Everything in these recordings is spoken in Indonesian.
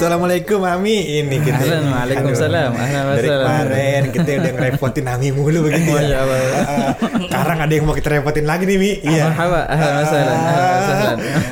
Assalamualaikum Ami. Ini kita Ahlan, waalaikumsalam. Dari kemarin kita udah ngerepotin Ami mulu begini ya. Allah. Ah, sekarang ada yang mau kita repotin lagi nih Mi. Iya. Wassalan.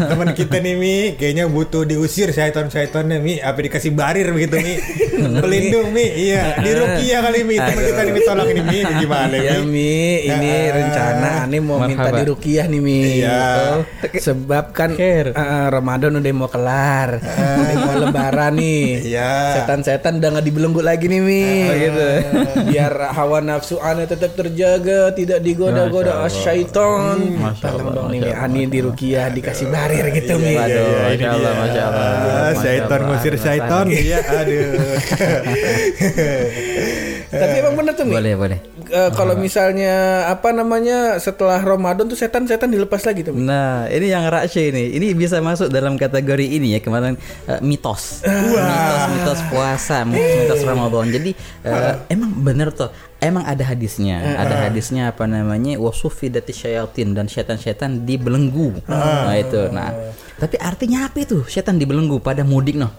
teman kita nih Mi kayaknya butuh diusir syaiton-syaitonnya Mi. Apa dikasih barir begitu Mi? Pelindung Mi. Iya di Rukia kali Mi. Teman kita nih Mi tolong ini Mi. Ini gimana Ya Mi Mi, ini Ah. rencana Ani mau minta di Rukiah nih Mi. Iya. Oh, Sebab kan ah, Ramadan udah mau kelar, udah mau lebaran nih. Iya. Setan-setan udah nggak dibelenggu lagi nih Mi. gitu. Biar hawa nafsu Ani tetap terjaga, tidak digoda-goda syaiton. Tolong dong nih Ani di Rukiah dikasih barir gitu Mi. Waduh, Iya, ini Masya Allah, dia. Masya Allah. Ah, syaiton ngusir syaiton iya aduh Tapi emang bener tuh Mi. Boleh, boleh. Eh, kalau misalnya apa namanya setelah Ramadan tuh setan-setan dilepas lagi tuh. Mi. Nah, ini yang rahasia ini. Ini bisa masuk dalam kategori ini ya kemarin eh, mitos. Mitos, mitos puasa, mitos Ramadan. Jadi eh, emang bener tuh. Emang ada hadisnya. Ada hadisnya apa namanya? Wasufidati syayatin dan setan-setan dibelenggu. Nah, itu. Nah, tapi artinya apa itu? Setan dibelenggu pada mudik noh.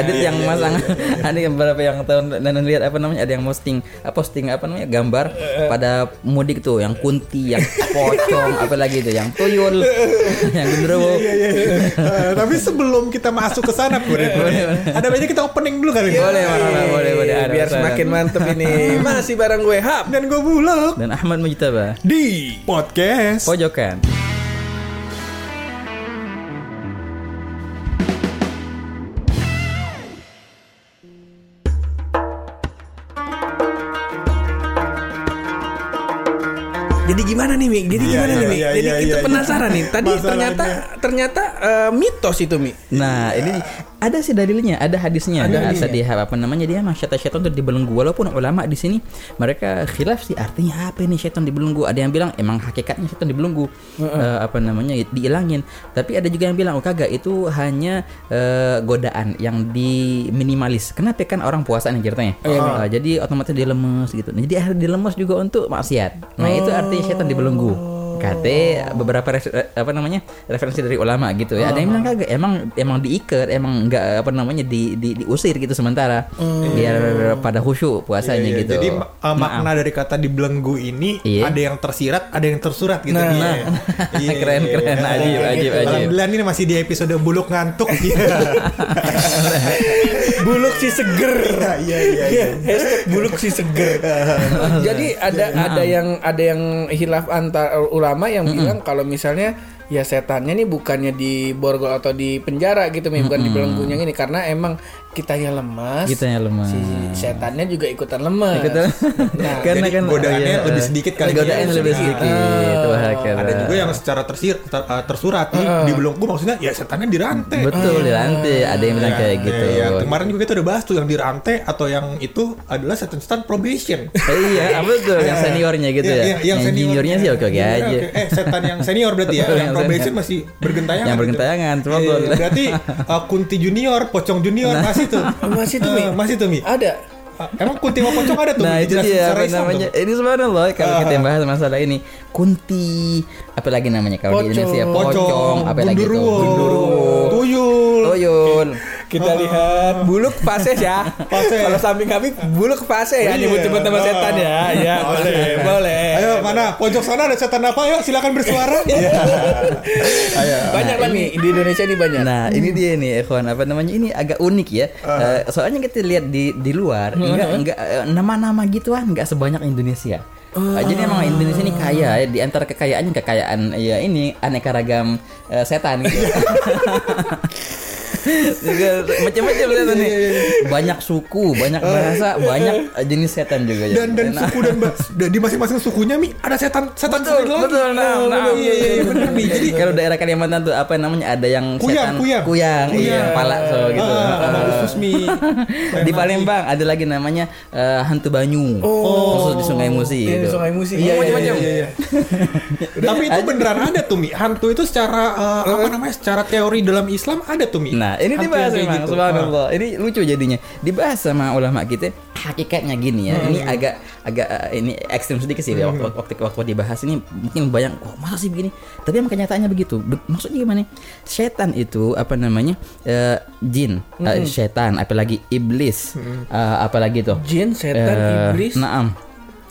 ada yang masang ada yang beberapa yang tahun dan lihat apa namanya? Ada yang posting apa posting apa namanya? gambar pada mudik tuh yang kunti, yang pocong, apa lagi itu yang tuyul, yang genderuwo. Iya, iya, iya. Eh, tapi sebelum kita masuk ke sana ya. ada banyak kita opening dulu kali ya. Boleh, boleh, boleh, boleh. Ada biar semakin mantep ini. Masih bareng gue Hap. Dan gue bulog Dan Ahmad Mujtaba. di podcast. Pojokan. Nih Mi? Jadi Iya, gimana iya, nih Mi? iya, Jadi iya, kita iya. penasaran nih. Tadi Masalahnya. ternyata ternyata eh, mitos itu Mi. Nah, ini ada sih dalilnya, ada hadisnya. Ada Ada hadisnya. di apa namanya dia mah syaitan-syaitan itu dibelenggu. Walaupun ulama di sini mereka khilaf sih artinya apa ini syaitan dibelenggu. Ada yang bilang emang hakikatnya syaitan dibelenggu. Eh, apa namanya diilangin. Tapi ada juga yang bilang oh kagak itu hanya eh, godaan yang diminimalis. Kenapa kan orang puasa nih ceritanya. Eh, jadi otomatis dia lemes gitu. Nah, jadi akhirnya dia lemes juga untuk maksiat. Nah, itu artinya syaitan dibelenggu. Kata beberapa res- eh, apa namanya referensi dari ulama gitu ya. Ada yang bilang kagak emang emang diikat, emang enggak apa namanya di, di diusir gitu sementara biar pada khusyuk puasanya Iya, iya. gitu. Jadi uh, makna dari kata dibelenggu ini Iya. ada yang tersirat, ada yang tersurat gitu. Nah, Iya. Iya, Keren, iya, keren. Ajib, ajib, gitu. ajib. Alhamdulillah ini masih di episode buluk ngantuk. Iya. Buluk si seger. Iya, iya, iya. Hashtag buluk si seger. Jadi ada ada yang ada yang hilaf antar ulama yang bilang kalau misalnya ya setannya nih bukannya di borgol atau di penjara gitu Mi, bukan di belenggunya ini karena emang kitanya lemas. Kitanya lemas. Si setannya juga ikutan lemas. Ikutan- Nah, Karena Jadi kan godaannya iya, lebih sedikit kali Godaannya ya. lebih sedikit. Wah, keren. Ada juga yang secara tersir, ter- uh, tersurat nih dibelenggu maksudnya ya setannya dirantai. Betul dirantai, ada yang bilang kayak gitu. Iya, iya. Kemarin juga kita udah bahas tuh yang dirantai atau yang itu adalah setan-setan probation. iya, betul yang seniornya gitu Iya, ya. iya, yang senior- juniornya sih oke-oke Iya, aja. Eh, setan yang senior berarti ya. Yang probation masih bergentayangan. Yang gitu. bergentayangan, Iya, iya. berarti uh, Kunti junior, Pocong junior masih tuh. Masih tuh, Mi? Eh, masih tuh, Mi. ada Ah, Emang Kunti sama Pocong ada tuh? Nah itu dia apa namanya tuh. Ini subhanallah Kalau kita bahas masalah ini Kunti Apa lagi namanya Kalau di. Indonesia Pocong, Pocong Apa lagi tuh Gunduruwo, Tuyul. Toyol kita lihat buluk fase ya. Fase. Kalau samping kami buluk fase ya Iya. nyebut-nyebut nama setan ya. Ya, boleh, boleh. Ayo mana pojok sana ada setan apa yuk silakan bersuara. Iya. Ayo. Banyak lah nih di Indonesia ini banyak. Nah ini dia nih Ikhwan Apa namanya Ini agak unik ya Eh, Soalnya kita lihat di di luar Enggak enggak eh, Nama-nama gituan Enggak sebanyak Indonesia Eh, jadi emang Indonesia ini kaya ya di antara kekayaannya kekayaan ya ini aneka ragam eh, setan gitu. Juga macam-macam setan nih. Banyak suku, banyak bahasa, banyak eh, jenis setan juga ya. Dan dan Nah, suku dan, dan di masing-masing sukunya mi ada setan setan betul, sendiri lagi. betul, nah, nah, Iya iya iya, bener mi. Jadi kalau daerah Kalimantan tuh apa namanya ada yang Kuyang, setan kuyang. kuyang, iya, Kuyang. kepala so gitu. Ah, Ah. khusus mi. di Palembang ada lagi namanya eh, hantu banyu. Khusus di Sungai Musi gitu. sungai musik. Iya, iya, macam-macam. iya, iya. Tapi itu beneran ada tuh mi. Hantu itu secara eh, apa namanya? Secara teori dalam Islam ada tuh mi. Nah, ini Hampir dibahas memang, gitu. subhanallah. Ini lucu jadinya. Dibahas sama ulama kita hakikatnya gini ya. Ini agak agak eh, ini ekstrim sedikit sih waktu, waktu waktu dibahas ini mungkin bayang, oh masa sih begini? Tapi emang kenyataannya begitu. Be- maksudnya gimana? Setan itu apa namanya? eh, jin, eh, setan, apalagi iblis, eh, apalagi tuh? Jin, setan, Eh, iblis. Naam.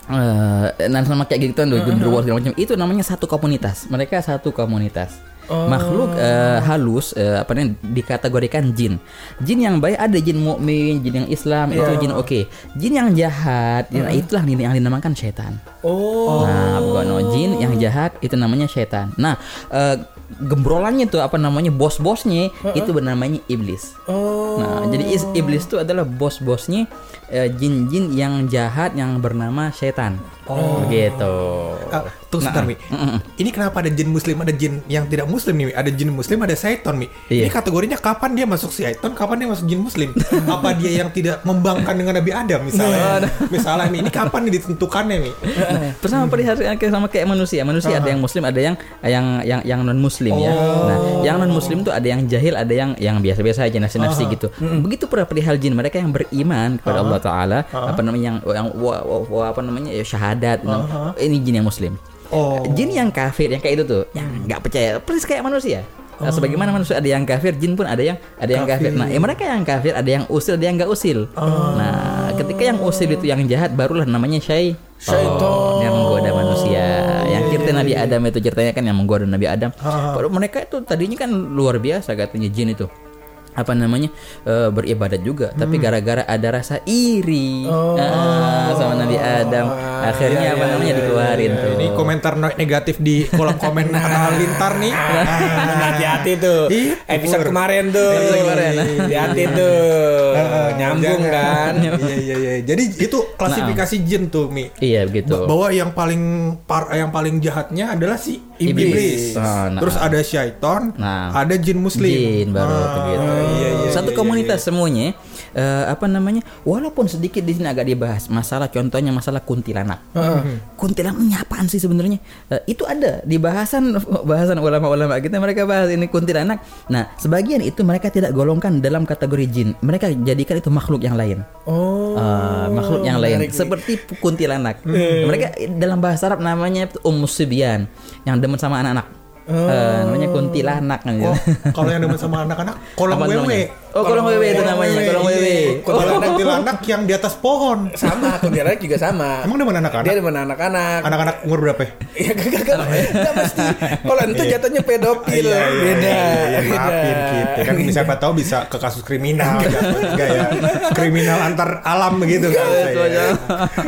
Eh, nah sama kayak gitu tuh genderuwo segala macam itu namanya satu komunitas mereka satu komunitas makhluk eh, halus eh, apa namanya dikategorikan jin. Jin yang baik ada jin mukmin jin yang Islam itu jin oke. Jin yang jahat ya, itulah ini yang dinamakan setan Oh. Nah, bukan jin yang jahat itu namanya setan. Nah, eh, gembrolannya tuh apa namanya bos-bosnya itu bernamanya iblis. Oh. Nah, jadi is- iblis itu adalah bos-bosnya eh, jin-jin yang jahat yang bernama setan. Oh, gitu. Ah, tunggu sebentar, Mi. Ini kenapa ada jin muslim, ada jin yang tidak muslim nih, Mi? Ada jin muslim, ada syaiton, Mi. Iya. Ini kategorinya kapan dia masuk syaiton, kapan dia masuk jin muslim? Apa dia yang tidak membangkan dengan Nabi Adam misalnya? misalnya, Mi, ini kapan nih ditentukannya, Mi? Nah, Bersama perihal kayak sama kayak manusia. Manusia ada yang muslim, ada yang yang yang yang non muslim ya. Nah, yang non muslim tuh ada yang jahil, ada yang yang biasa-biasa aja nafsi-nafsi gitu. Begitu pula perihal jin, mereka yang beriman kepada Allah taala, apa namanya yang yang wa- wa- wa- apa namanya ya syahadat. Nah, Ini jin yang muslim. Oh. Jin yang kafir yang kayak itu tuh, yang nggak percaya, persis kayak manusia. Nah, sebagaimana manusia ada yang kafir, jin pun ada yang ada yang kafir. Nah, ya mereka yang kafir ada yang usil, ada yang nggak usil. Nah, ketika yang usil itu yang jahat, barulah namanya syai. Syaiton. yang menggoda manusia. Cerita Nabi Adam itu ceritanya kan yang menggoda Nabi Adam. Padahal mereka itu tadinya kan luar biasa katanya jin itu apa namanya eh, beribadat juga tapi gara-gara ada rasa iri ah, sama Nabi Adam akhirnya apa namanya dikeluarin tuh Ini komentar negatif di kolom komen Lintar nih. Nah, hati-hati tuh. Ih, Episode kemarin tuh. Episode kemarin. Hati-hati tuh. Nyambung Jangan. kan. Iya iya iya. Jadi itu klasifikasi jin tuh, Mi. iya begitu Ba- Bahwa yang paling par yang paling jahatnya adalah si Iblis. iblis. Ah, nah. Terus ada syaiton, Nah. ada jin muslim. Jin baru Ah, begitu. Iya, iya, Satu iya, komunitas semuanya eh, apa namanya? Walaupun sedikit di sini agak dibahas masalah contohnya masalah kuntilanak. Kuntilanak ini apaan sih sebenarnya? Eh, itu ada di bahasan bahasan ulama-ulama kita mereka bahas ini kuntilanak. Nah, sebagian itu mereka tidak golongkan dalam kategori jin. Mereka jadikan itu makhluk yang lain. Oh. Eh, makhluk yang lain nih. seperti kuntilanak. Mereka dalam bahasa Arab namanya ummus sibyan yang demen sama anak-anak. Eh, namanya kuntilanak kan Oh, kalau yang demen sama anak-anak, Apa wewe. Oh, kolong wewe itu namanya, kolong iya. wewe. Kalau kuntilanak yang di atas pohon. Sama, kuntilanak juga sama. Emang Dia anak-anak? demen anak-anak. Anak-anak umur berapa? ya? Iya, gak, gak, gak, gak mesti. Kalau itu jatuhnya pedofil. Iya, iya, Beda. iya, iya, maafin kita kan siapa tahu bisa ke kasus kriminal jatuhnya, ya kriminal antar alam begitu kan iya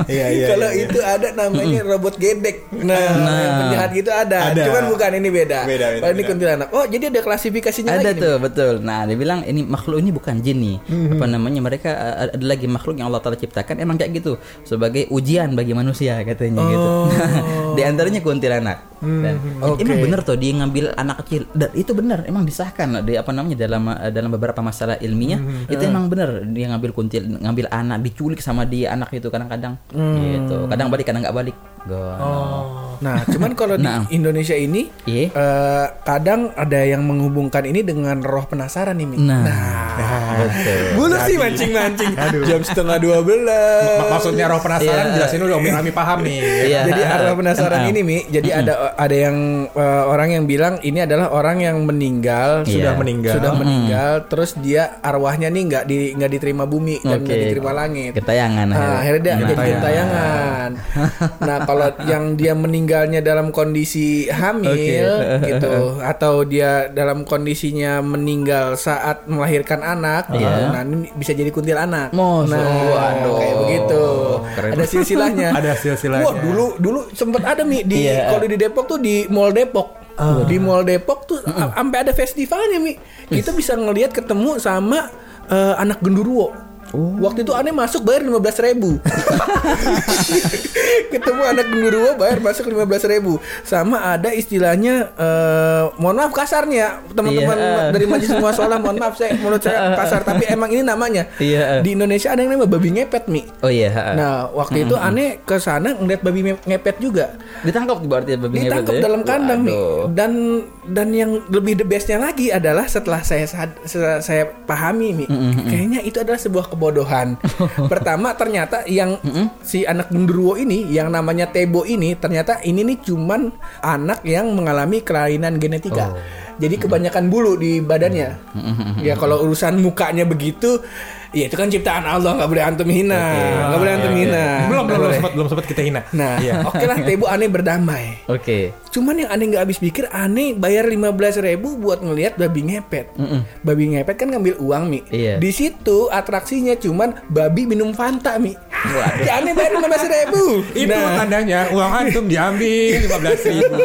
iya iya Kalau iya. itu ada namanya robot gedek. Nah, yang penjahat gitu ada. Cuman bukan ini beda. Beda, Kalau ini beda. kuntilanak. Oh, jadi ada klasifikasinya ada tuh betul nah dia bilang ini makhluk ini bukan jin nih. Mhm. apa namanya? Mereka uh, ada lagi makhluk yang Allah Taala ciptakan. Emang kayak gitu. Sebagai ujian bagi manusia katanya gitu. Di antaranya kuntilanak dan Mhm. emang bener tuh dia ngambil anak kecil dan itu benar emang disahkan di apa namanya dalam uh, dalam beberapa masalah ilmiah Mhm. itu emang bener dia ngambil kuntil ngambil anak diculik sama dia anak itu kadang-kadang Hmm. gitu kadang balik kadang nggak balik Oh. Nah, cuman kalau di Nah. Indonesia ini Iya. eh, kadang ada yang menghubungkan ini dengan roh penasaran nih, Mi. Nah. Betul. Gue sih mancing-mancing. Jam setengah dua belas. Ma- maksudnya roh penasaran Iya. jelasin dulu Umi Ami paham nih Iya. Jadi arwah penasaran Nah. ini Mi, jadi ada ada yang eh, orang yang bilang ini adalah orang yang meninggal Iya. sudah meninggal sudah meninggal, terus dia arwahnya nih nggak di nggak diterima bumi dan nggak diterima langit. Gentayangan Nah, akhirnya. dia jadi Gentayangan. gentayangan. nah, kalau yang dia meninggalnya dalam kondisi hamil Oke. gitu atau dia dalam kondisinya meninggal saat melahirkan anak, Iya. nah ini bisa jadi kuntilanak. Masa, Nah, waduh. kayak begitu. Keren. Ada silsilahnya. Ada silsilahnya. Wah, dulu dulu sempat ada Mi di Iya. kalau di Depok tuh di Mall Depok. Di Mall Depok tuh sampai ada festivalnya Mi. Kita bisa ngelihat ketemu sama eh, anak genderuwo. Waktu itu aneh masuk bayar 15 ribu. Ketemu anak genderuwo bayar masuk 15 ribu. Sama ada istilahnya, eh, mohon maaf kasarnya teman-teman Iya. dari majelis muasalah, mohon maaf saya menurut saya kasar, tapi emang ini namanya. Iya. Di Indonesia ada yang namanya babi ngepet mi. Oh iya. ha. Nah waktu itu aneh ke sana ngeliat babi ngepet juga. ditangkap berarti babi ngepet Ditangkap ya? dalam kandang nih. Waduh. Dan dan yang lebih the bestnya lagi adalah setelah saya saya pahami mi, kayaknya itu adalah sebuah kebodohan. Pertama ternyata yang si anak genderuwo ini yang namanya Tebo ini ternyata ini nih cuman anak yang mengalami kelainan genetika. Jadi kebanyakan bulu di badannya. Ya kalau urusan mukanya begitu, ya itu kan ciptaan Allah nggak boleh antum hina, nggak boleh antum hina. belum belum belum sempat belum sempat kita hina Nah, Iya. oke lah Tebo aneh berdamai. Oke. Cuman yang aneh nggak habis pikir aneh bayar 15.000 ribu buat ngelihat babi ngepet. Babi ngepet kan ngambil uang mi. Iya. Di situ atraksinya cuman babi minum Fanta mi. Ya aneh bayar 15.000 ribu. itu tandanya uang antum diambil 15 ribu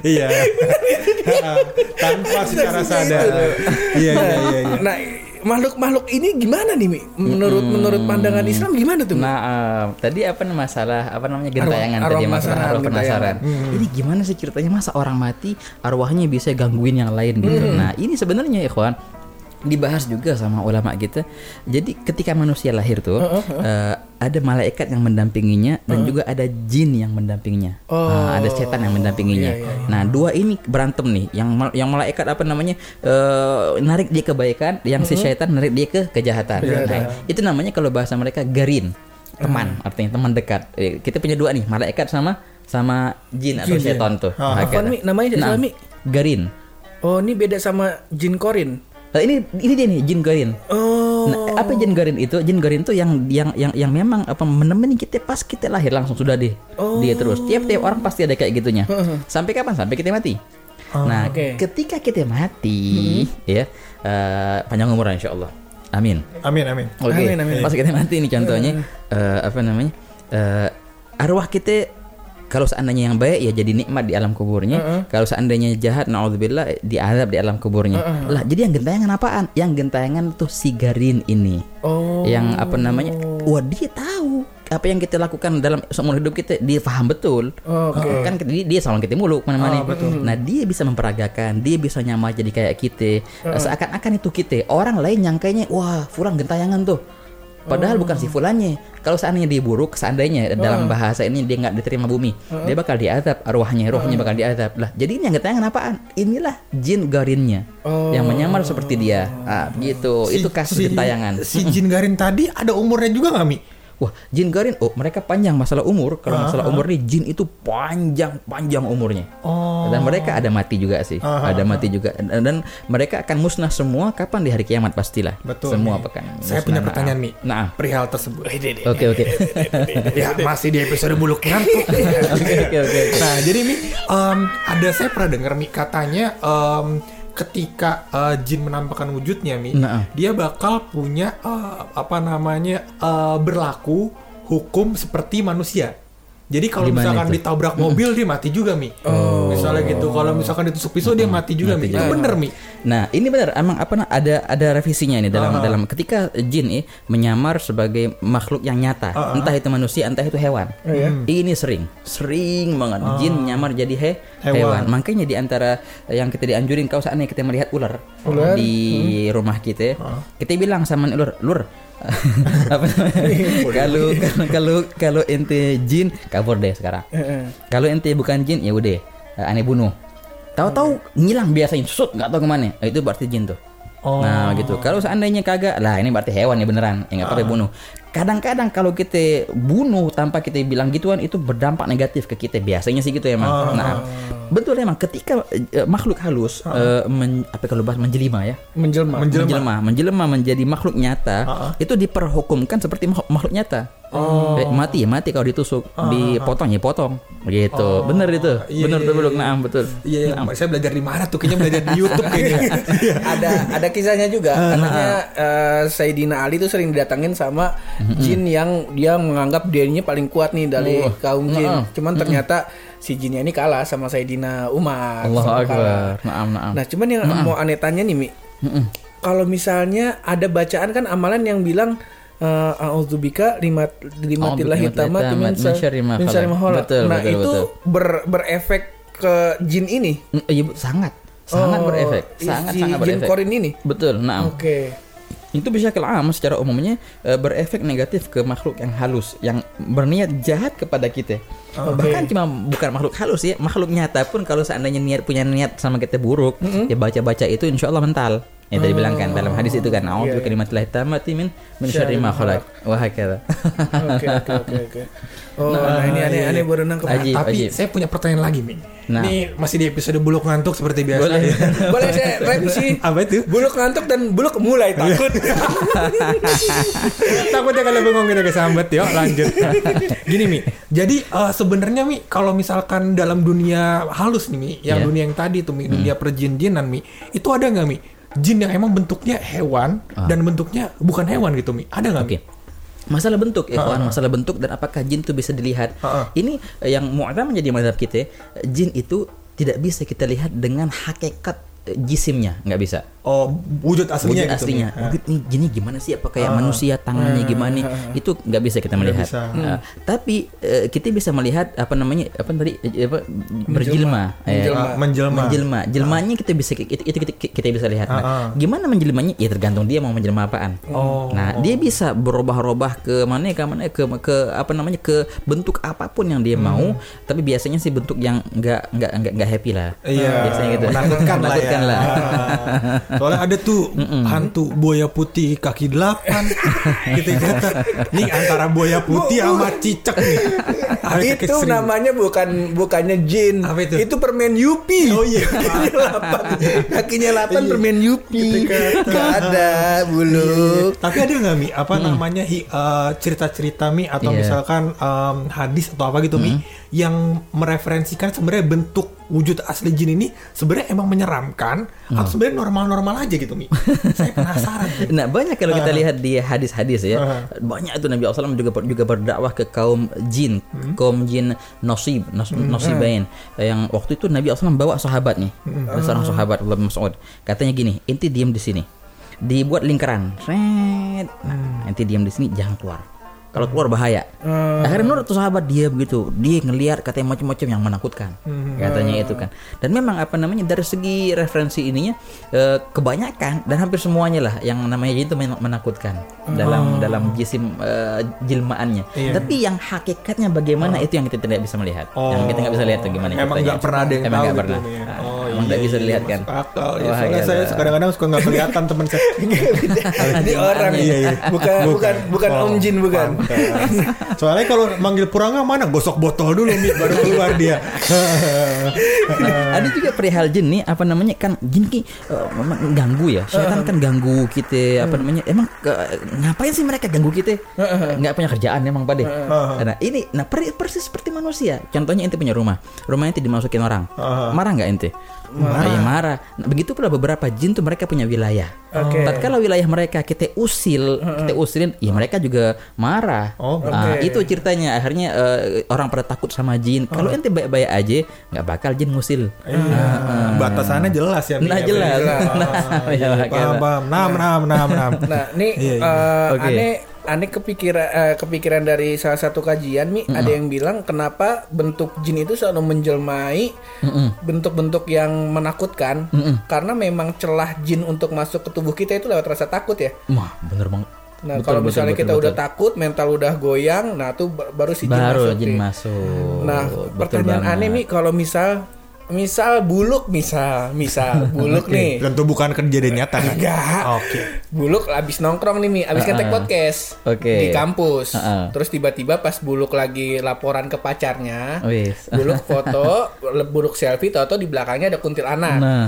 iya tanpa secara sadar iya iya iya iya. Nah makhluk-makhluk ini gimana nih mi? Menurut menurut pandangan Islam gimana tuh? Mi? Nah, eh, tadi apa nih masalah apa namanya gentayangan Arwah- tadi arwah masalah arwah penasaran. Ini gimana sih ceritanya masa orang mati arwahnya bisa gangguin yang lain gitu. Nah, ini sebenarnya ikhwan dibahas juga sama ulama kita. Jadi ketika manusia lahir tuh eh, ada malaikat yang mendampinginya dan juga ada jin yang mendampinginya. Nah, ada setan yang mendampinginya. Iya, iya, Nah, dua ini berantem nih. Yang yang malaikat apa namanya? eh, narik dia kebaikan, yang si setan narik dia ke kejahatan. Nah, itu namanya kalau bahasa mereka garin. Teman, artinya teman dekat. Eh, Kita punya dua nih, malaikat sama sama jin atau setan tuh. Apaan, Hakata. Mi? Namanya Nah, siapa, Mi? Garin. Oh ini beda sama jin korin. Nah, ini ini dia nih jin garin. Oh. Nah, apa jin garin itu? Jin garin itu yang yang yang yang memang apa menemani kita pas kita lahir langsung sudah deh. Dia terus. Tiap-tiap orang pasti ada kayak gitunya. Sampai kapan? Sampai kita mati. nah, oke. ketika kita mati, ya eh, panjang umur insya Allah. Amin. amin amin Oke. Amin, amin. Pas kita mati ini contohnya eh, apa namanya? Eh, arwah kita kalau seandainya yang baik ya jadi nikmat di alam kuburnya. Kalau seandainya jahat naudzubillah diazab di alam kuburnya. Lah, jadi yang gentayangan apaan? Yang gentayangan tuh sigarin ini. Oh. Yang apa namanya? Wah, dia tahu apa yang kita lakukan dalam seumur hidup kita dia paham betul Oke. kan dia, dia selalu kita mulu ke mana-mana nah dia bisa memperagakan dia bisa nyamar jadi kayak kita seakan-akan itu kita orang lain nyangkanya wah fulan gentayangan tuh padahal bukan si fulannya. Kalau seandainya dia buruk seandainya dalam bahasa ini dia nggak diterima bumi dia bakal diazab arwahnya rohnya bakal diazab lah jadi ini yang gentayangan apaan? Inilah jin garinnya yang menyamar seperti dia. Ah gitu itu kasus gentayangan. si jin garin tadi ada umurnya juga nggak mi Wah, jin garin, oh mereka panjang masalah umur. Kalau masalah umur nih, jin itu panjang panjang umurnya. oh Dan mereka ada mati juga sih, ada mati juga. Dan, dan mereka akan musnah semua kapan di hari kiamat pastilah. betul Semua Mi. akan. saya punya pertanyaan mi Nah, perihal tersebut oke oke. ya masih di episode buluk ngantuk Oke oke oke. Nah, jadi Mi, em, ada saya pernah dengar Mi katanya em, ketika eh, jin menampakkan wujudnya Mi, Nah. dia bakal punya eh, apa namanya eh, berlaku hukum seperti manusia. Jadi kalau misalkan itu? ditabrak mobil dia mati juga Mi. Misalnya gitu. Kalau misalkan ditusuk pisau dia mati juga Mi. Mati Itu juga. bener Mi. Nah, ini benar emang apa nah, ada ada revisinya ini dalam dalam ketika jin eh, menyamar sebagai makhluk yang nyata, entah itu manusia, entah itu hewan. Ini sering, sering banget jin nyamar jadi he, Hewan. hewan. Makanya di antara yang kita dianjurin kalau seandainya kita melihat ular, Ular. di rumah kita, kita bilang sama ular, "Lur, apa kalau kalau kalau ente jin kabur deh sekarang. Kalau ente bukan jin ya udah eh, aneh bunuh. Tahu-tahu ngilang biasanya susut nggak tahu ke mana. Nah, itu berarti jin tuh. Oh. Nah gitu. Kalau seandainya kagak, lah ini berarti hewan ya beneran. Ya nggak pakai bunuh. Kadang-kadang kalau kita bunuh tanpa kita bilang gituan itu berdampak negatif ke kita. Biasanya sih gitu emang. Nah betul emang ketika eh, makhluk halus eh, men- apa kalau bahas menjelma ya? Menjelma. menjelma. menjelma. Menjadi makhluk nyata itu diperhukumkan seperti makhluk, nyata. Eh, mati ya mati kalau ditusuk dipotong ya potong. Gitu. Bener itu. Iya, bener iya, tuh belum iya. nah betul. Iya, iya. saya belajar di mana tuh? Kayaknya belajar di YouTube kayaknya. ada ada kisahnya juga. Anaknya eh, Sayyidina Ali tuh sering didatangin sama jin yang dia menganggap dirinya paling kuat nih dari Oh. kaum jin Heeh. cuman ternyata si jinnya ini kalah sama Sayyidina Umar kalah. akbar naam naam nah cuman yang mau aneh tanya nih Mi kalau misalnya ada bacaan kan amalan yang bilang eh, a'udzubika lima limatillahi A'udzubika tamat min syarri ma khalaq. Betul, Nah, betul, itu betul. ber- berefek ke jin ini. Mm, Iya, sangat. Sangat Oh, berefek. si Sangat sangat jin berefek. korin ini. Betul. Nah, Oke. Itu bisa am secara umumnya eh, berefek negatif ke makhluk yang halus yang berniat jahat kepada kita. Bahkan cuma bukan makhluk halus ya, makhluk nyata pun kalau seandainya niat punya niat sama kita buruk, ya baca-baca itu insya Allah mental. Ya tadi bilang kan dalam hadis itu kan, "A'udzu Iya, bikalimatillah tammati min min syarri ma khalaq." Wah hakala. Oke oke oke oke. Oh, nah, ini aneh aneh baru nangkep. Ajib, Tapi ajib. saya punya pertanyaan lagi, Mi. Nah. Ini masih di episode buluk ngantuk seperti biasa. Boleh. Boleh saya revisi? Apa itu? Buluk ngantuk dan buluk mulai takut. Takutnya kalau bengong kita kesambat yuk lanjut. Gini Mi, jadi eh, sebenarnya Mi kalau misalkan dalam dunia halus nih Mi, yang Iya. dunia yang tadi tuh Mi, dunia perjin-jinan Mi, itu ada nggak Mi? Jin yang emang bentuknya hewan dan bentuknya bukan hewan gitu Mi, ada nggak Mi? Oke. Masalah bentuk, ya kawan, masalah bentuk dan apakah jin itu bisa dilihat. Ha-ha. Ini eh, yang mu'tam menjadi madhab kita, jin itu tidak bisa kita lihat dengan hakikat eh, jisimnya, nggak bisa. Oh, wujud aslinya Wujud gitu aslinya. Mi. Wujud nih gini gimana sih? Apa kayak manusia tangannya gimana? Itu nggak bisa kita melihat. bisa. Eh, tapi eh, kita bisa melihat apa namanya? Apa tadi? eh, Apa berjilma? Eh, Ah, menjelma. menjelma. Jelmanya kita bisa itu, itu kita, kita bisa lihat. Nah, Ah, ah. gimana menjelmanya? Ya tergantung dia mau menjelma apaan. Oh. Nah, dia bisa berubah-ubah ke mana ke mana ke ke apa namanya ke bentuk apa pun yang dia Hmm. mau, tapi biasanya sih bentuk yang nggak nggak nggak happy lah. Iya, biasanya gitu. menakutkan lah ya. Lah. Soalnya ada tuh hantu buaya putih kaki delapan. Kita kata, nih antara buaya putih sama cicak nih. Itu namanya bukan bukannya jin. Apa itu? permen Yupi. Oh iya. Kakinya lapan. Kakinya lapan Iya. permen Yupi. Gitu Gak ada bulu. Tapi ada nggak mi apa namanya hi- eh, cerita-cerita mi atau Iya. misalkan em, hadis atau apa gitu mi yang mereferensikan sebenarnya bentuk wujud asli jin ini sebenarnya emang menyeramkan atau sebenarnya normal-normal aja gitu mi? Saya penasaran. Nah banyak kalau kita lihat di hadis-hadis ya Ah. banyak itu Nabi SAW juga juga berdakwah ke kaum jin, Hmm. kaum jin nasib, nas, nasibain yang waktu itu Nabi SAW bawa sahabat nih, Hmm. ada seorang sahabat Abdullah bin Mas'ud katanya gini, inti diam di sini, dibuat lingkaran, nah inti diam di sini jangan keluar. Kalau keluar bahaya. Akhirnya menurut tuh sahabat dia begitu, dia ngelihat katanya macam-macam yang menakutkan, katanya itu kan. Dan memang apa namanya dari segi referensi ininya eh, kebanyakan dan hampir semuanya lah yang namanya itu men- menakutkan dalam dalam jisim eh, jilmaannya. Iya. Tapi yang hakikatnya bagaimana itu yang kita tidak bisa melihat. Yang kita nggak bisa lihat tuh gimana. Emang nggak pernah ada yang Emang tahu nggak gitu pernah. Ah, Oh, emang nggak iya, bisa iya, dilihat kan. Akal. Ya, soalnya iya, saya iya. kadang-kadang suka nggak kelihatan teman saya. Ini orang Iya, iya. Bukan bukan bukan Oh, Om Jin bukan. Soalnya kalau manggil Puranga mana? Gosok botol dulu Mi baru keluar dia. ada juga perihal jin nih apa namanya kan jin ki memang ganggu ya. Setan kan ganggu kita apa namanya emang eh, ngapain sih mereka ganggu kita? Nggak punya kerjaan emang pada nah ini nah per- persis seperti manusia. Contohnya ente punya rumah. Rumah ente dimasukin orang. Marah nggak ente? Marah. Ya, marah. Nah, begitu pula beberapa jin tuh mereka punya wilayah Oke. tatkala wilayah mereka kita usil kita usilin ya mereka juga marah Oh, Nah, oke. itu ceritanya akhirnya eh, orang pada takut sama jin kalau ente baik-baik aja nggak bakal jin ngusil Iya. Batasannya jelas ya. Nah, ya, jelas. Mi? Nah, Oh, ya, iya, makanya. paham, paham. Nam, nam, nam, nam. Nah, nih Iya, iya. eh, Oke. aneh aneh kepikiran eh, kepikiran dari salah satu kajian mi ada yang bilang kenapa bentuk jin itu selalu menjelmai bentuk-bentuk yang menakutkan karena memang celah jin untuk masuk ke tubuh kita itu lewat rasa takut ya. Wah, bener banget. Nah, Betul, kalau betul, misalnya betul, kita udah betul. takut, mental udah goyang, nah tuh ba- baru si jin baru masuk. jin nih. masuk. Nah, Betul pertanyaan banget. aneh nih kalau misal misal buluk misal misal buluk nih. Tentu bukan kejadian nyata kan? Enggak. Oke. Buluk abis nongkrong nih Mi, abis ngetek podcast Oke. di kampus. Uh-uh. Terus tiba-tiba pas Buluk lagi laporan ke pacarnya, Wis. Buluk foto, Buluk selfie, tau di belakangnya ada kuntilanak. Nah.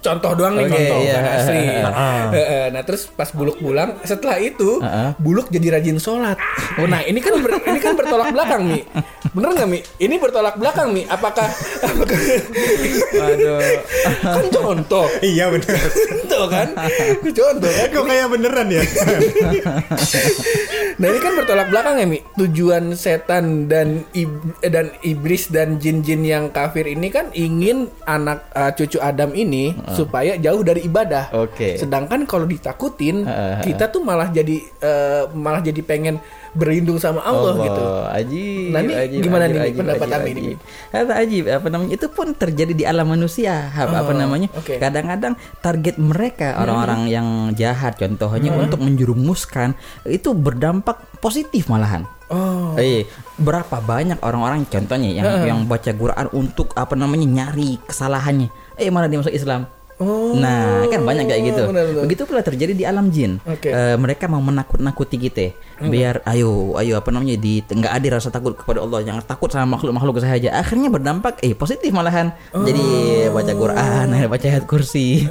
Contoh doang nih, Oke, contoh iya. bukan asli. Uh-uh. Heeh, Nah terus pas Buluk pulang, setelah itu Uh-uh. Buluk jadi rajin sholat. Oh, nah ini kan ber- ini kan bertolak belakang nih. Bener nggak Mi? Ini bertolak belakang Mi. Apakah? apakah Aduh. kan contoh. Iya benar. Contoh kan? Contoh kan? Kok kayak beneran ya? Nah ini kan bertolak belakang ya Mi. Tujuan setan dan ib- dan iblis dan jin-jin yang kafir ini kan ingin anak uh, cucu Adam ini supaya jauh dari ibadah. Oke. Sedangkan kalau ditakutin Uh, uh, kita tuh malah jadi uh, malah jadi pengen berlindung sama Allah, gitu. Ajib. Nah, ini ajib, gimana ajib, nih, ajib, pendapat ajib, Ami ini. Kata ajib apa namanya? Itu pun terjadi di alam manusia. Apa Oh, namanya? oke. Hmm. Kadang-kadang target mereka orang-orang yang jahat contohnya untuk menjerumuskan itu berdampak positif malahan. Oh. Eh, berapa banyak orang-orang contohnya yang yang baca Quran untuk apa namanya nyari kesalahannya. Eh malah dia masuk Islam. Oh. Nah, kan banyak kayak gitu. benar, benar. Begitu pula terjadi di alam jin. Oke. Eh, mereka mau menakut-nakuti kita. Biar ayo, ayo apa namanya di nggak ada rasa takut kepada Allah, jangan takut sama makhluk-makhluk saja. Akhirnya berdampak eh positif malahan. Jadi baca Quran, baca ayat kursi.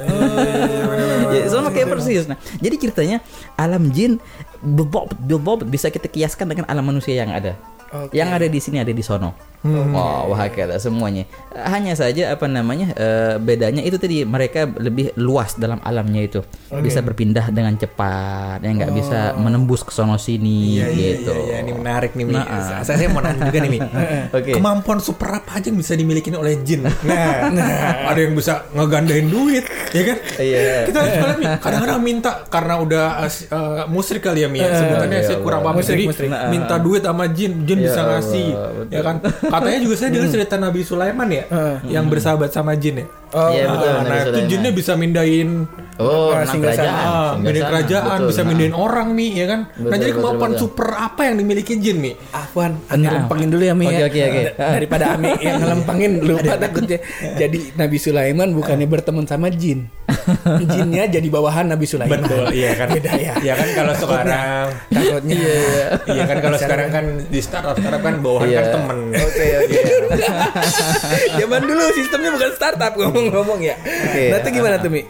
ya, sama kayak persis. Nah, jadi ceritanya alam jin bebop, bebop bisa kita kiaskan dengan alam manusia yang ada. Oke. Yang ada di sini ada di sono. Oh, wah semuanya. Hanya saja apa namanya eh, bedanya itu tadi mereka lebih luas dalam alamnya itu. Bisa berpindah dengan cepat, ya nggak bisa menembus ke sono sini Iya, iya, gitu. iya, iya, ini menarik nih, Mi. Nah, ah. Saya, saya mau nanya juga nih, Mi. Oke. Kemampuan super apa aja yang bisa dimiliki oleh jin? Nah, ada yang bisa ngegandain duit, ya kan? Iya. Kita harus lihat, Mi. Kadang-kadang minta karena udah uh, musrik kali ya, Mi. ya. Sebutannya iya, saya kurang paham. Musrik, musrik. minta duit sama jin, jin Ya bisa Allah, ngasih, betul. ya kan? Katanya juga saya dengar cerita Nabi Sulaiman ya, yang bersahabat sama jin ya. Oh, Iya, betul, Nabi nah, itu jinnya bisa mindahin Oh, Nah, nah, singgah kerajaan. sana. Ah, Singgah mindahin sana. kerajaan, Betul, bisa nah. mindahin orang mi, ya kan? nah Betul, jadi betul, kemampuan betul. super apa yang dimiliki jin mi? Afwan, Ani Nah. lempengin dulu ya Mi Oke, ya. oke, oke. Da- Daripada Ami yang ngelempengin lupa takutnya. Jadi Nabi Sulaiman bukannya berteman sama jin. Jinnya jadi bawahan Nabi Sulaiman. Betul, iya kan? Beda ya. Iya kan kalau sekarang, Takutnya. Iya, iya kan kalau sekarang kan di startup startup kan bawahan Iya. kan temen. Oke oke. Zaman dulu sistemnya bukan startup ngomong-ngomong ya. Oke. Nah, itu gimana tuh Mi?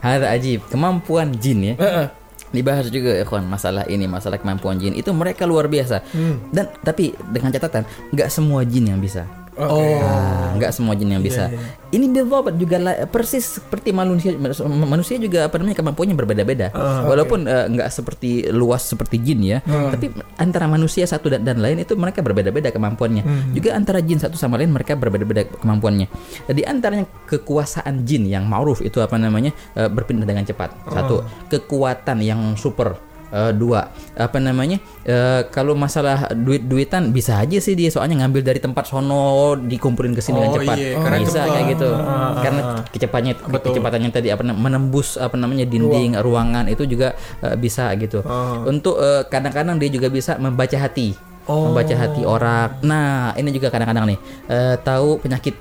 Hada ajib, kemampuan jin ya. Heeh. Dibahas juga ya kawan masalah ini masalah kemampuan jin itu mereka luar biasa dan tapi dengan catatan nggak semua jin yang bisa Oh, Ah, nggak semua jin yang bisa. Ini Bilbobat juga persis seperti manusia manusia juga apa namanya kemampuannya berbeda-beda. Walaupun eh, nggak seperti luas seperti jin ya, tapi antara manusia satu dan, dan lain itu mereka berbeda-beda kemampuannya. Juga antara jin satu sama lain mereka berbeda-beda kemampuannya. Di antaranya kekuasaan jin yang ma'ruf itu apa namanya eh, berpindah dengan cepat. Satu, kekuatan yang super Eh, dua. Apa namanya? Eh, kalau masalah duit duitan bisa aja sih dia soalnya ngambil dari tempat sono dikumpulin ke sini dengan Oh, cepat. iya, karena bisa cepat. kayak gitu. Ah, karena kecepatannya kecepatannya tadi apa namanya, menembus apa namanya dinding ruangan itu juga eh, bisa gitu. Ah. untuk eh, kadang-kadang dia juga bisa membaca hati. Oh. membaca hati orang. Nah ini juga kadang-kadang nih eh, tahu penyakit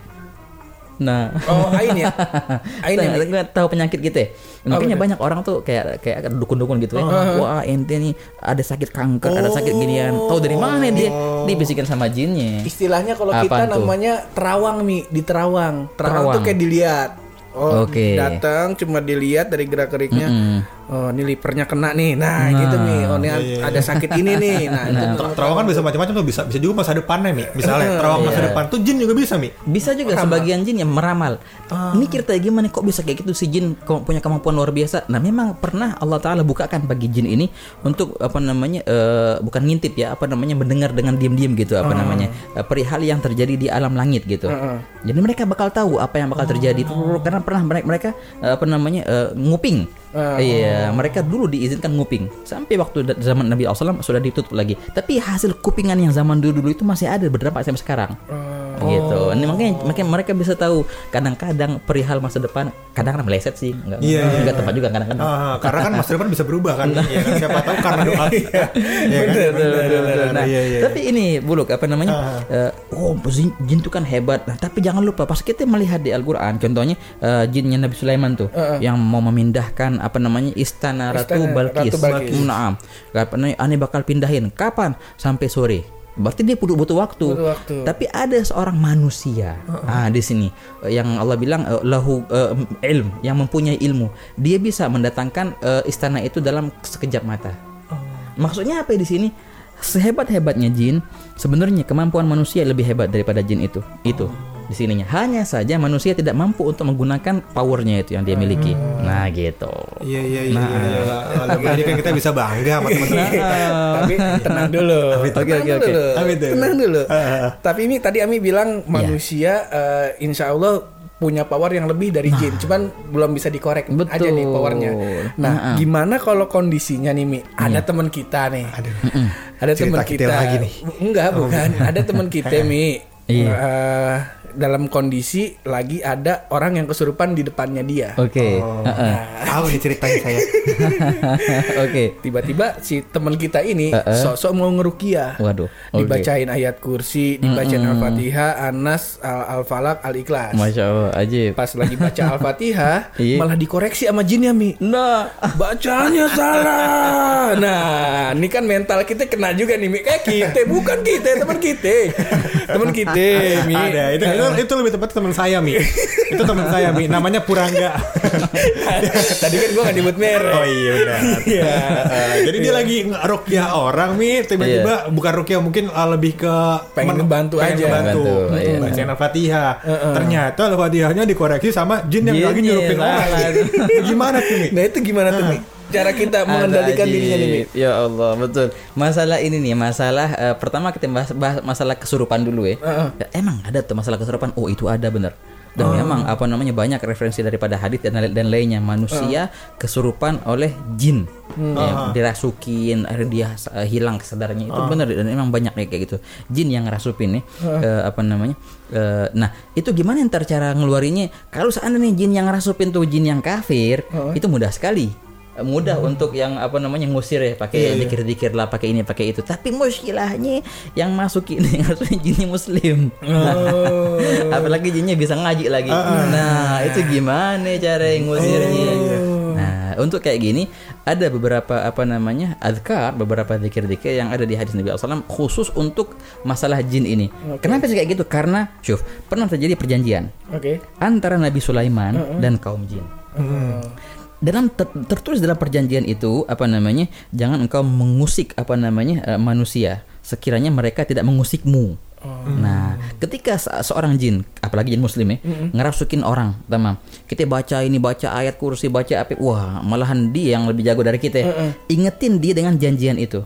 nah Oh, Ain ya. Ain ya. Mi? Tahu- penyakit gitu ya. Makanya banyak orang tuh kayak kayak dukun-dukun gitu ya. Wah, ente nih ada sakit kanker, ada sakit ginian. Tahu dari mana dia? Dibisikin sama jinnya. Istilahnya kalau kita tuh? namanya terawang Mi, di terawang. Terawang, Terawang. tuh kayak dilihat. Oh, Oke. datang cuma dilihat dari gerak-geriknya. Mm-mm. Oh, ini livernya kena nih. Nah, gitu Mi. Oh, ini ada sakit ini nih. Nah, itu Ter- Terawang kan bisa macam-macam tuh bisa bisa juga masa depannya mi. Misalnya terawang masa depan tuh jin juga bisa mi. Bisa juga sebagian jin yang meramal. Ini kita gimana kok bisa kayak gitu si jin punya kemampuan luar biasa. Nah, memang pernah Allah taala bukakan bagi jin ini untuk apa namanya eh, bukan ngintip ya, apa namanya mendengar dengan diam-diam gitu apa namanya eh, perihal yang terjadi di alam langit gitu. Jadi mereka bakal tahu apa yang bakal terjadi Tuh, karena pernah mereka mereka eh, apa namanya eh, nguping. Iya, mereka dulu diizinkan nguping sampai waktu zaman Nabi SAW sudah ditutup lagi. Tapi hasil kupingan yang zaman dulu dulu itu masih ada berdampak sampai sekarang. Gitu. Ini makanya makanya mereka bisa tahu kadang-kadang perihal masa depan kadang-kadang meleset sih, enggak Iya, iya, enggak tepat juga kadang-kadang. Ah, karena kan masa depan bisa berubah kan. Kan siapa tahu karena doa. Kan? Betul, betul, betul, betul. Nah, tapi ini buluk apa namanya? eh, oh, jin, itu kan hebat. Nah, tapi jangan lupa pas kita melihat di Al-Qur'an, contohnya eh, jinnya Nabi Sulaiman tuh yang mau memindahkan apa namanya istana Ratu Istana Balkis. Ratu Balkis. Naam. Katanya aneh bakal pindahin. Kapan? Sampai sore. Berarti dia butuh butuh waktu. Butuh waktu. Tapi ada seorang manusia. Ah, di sini yang Allah bilang eh, lahu eh, ilm, yang mempunyai ilmu. Dia bisa mendatangkan eh, istana itu dalam sekejap mata. Maksudnya apa di sini? sehebat-hebatnya jin, sebenarnya kemampuan manusia lebih hebat daripada jin itu. Itu di sininya. Hanya saja manusia tidak mampu untuk menggunakan powernya itu yang dia miliki. Nah, gitu. Iya iya iya. iya. Oleh ini kan kita bisa bangga sama teman-teman. Tapi tenang dulu. Oke, Tenang oke, oke. dulu. Itu? Tenang dulu. Tapi ini tadi Ami bilang manusia eh, insya Allah punya power yang lebih dari jin, cuman belum bisa dikorek Betul. aja nih powernya. Nah, gimana kalau kondisinya nih Mi? Ada teman kita nih. Ada teman kita kita. lagi nih. Enggak, bukan. Ada teman kita Mi. Iya. Eh, dalam kondisi lagi ada orang yang kesurupan di depannya dia. Oke. Oh. Heeh. Tahu nih ceritanya saya. Oke. Tiba-tiba si teman kita ini sosok mau ngerukiah. Waduh. oke. Dibacain ayat kursi, dibacain Al-Fatihah, Anas, Al- Al-Falak, Al-Ikhlas. Masya Allah, ajib. Pas lagi baca Al-Fatihah, Iya. malah dikoreksi sama jinnya Mi. Nah, Bacaannya salah. Nah, ini kan mental kita kena juga nih Mi. Kayak kita, bukan kita, teman kita. Teman kita, Mi. Ada itu, itu itu lebih tepat teman saya mi. itu teman saya mi. Namanya Purangga. Tadi kan gua gak nyebut merek. Oh iya benar. Iya. Eh, jadi dia lagi rukyah orang mi, tiba-tiba bukan rukyah mungkin uh, lebih ke Pengen ngebantu pengen aja. ngebantu. Iya. Mm, Bacain Al-Fatihah. Ternyata Al-Fatihahnya dikoreksi sama jin yang lagi nyurupin orang. Gimana tuh mi? Nah, itu gimana tuh Mi? Cara kita mengendalikan dirinya nih ajib. Ya Allah, betul. Masalah ini nih, masalah eh, pertama kita bahas, bahas masalah kesurupan dulu ya. Ya, Emang ada tuh masalah kesurupan? Oh, itu ada bener. Dan memang apa namanya banyak referensi daripada hadis dan dan lainnya manusia kesurupan oleh jin. Ya, dirasukin, akhirnya dia eh, hilang kesadarannya itu benar dan memang banyak kayak kayak gitu. Jin yang ngerasupin nih eh, apa namanya? Eh, nah, itu gimana ntar cara ngeluarinnya? Kalau seandainya jin yang ngerasupin tuh jin yang kafir, itu mudah sekali mudah untuk yang apa namanya ngusir ya pakai dikir-dikir lah pakai ini pakai itu. Tapi muskilahnya yang masuk ini harusnya jinnya muslim. Nah, apalagi jinnya bisa ngaji lagi. Nah itu gimana cara ngusirnya? Nah untuk kayak gini ada beberapa apa namanya adkar beberapa dikir-dikir yang ada di hadis Nabi SAW khusus untuk masalah jin ini. Kenapa sih kayak gitu? Karena syuf pernah terjadi perjanjian Oke. antara Nabi Sulaiman dan kaum jin dalam ter- tertulis dalam perjanjian itu apa namanya jangan engkau mengusik apa namanya eh, manusia. Sekiranya mereka tidak mengusikmu. Nah ketika se- seorang jin apalagi jin muslim ya ngerasukin orang tamam. Kita baca ini baca ayat kursi baca apa wah malahan dia yang lebih jago dari kita ingetin dia dengan janjian itu.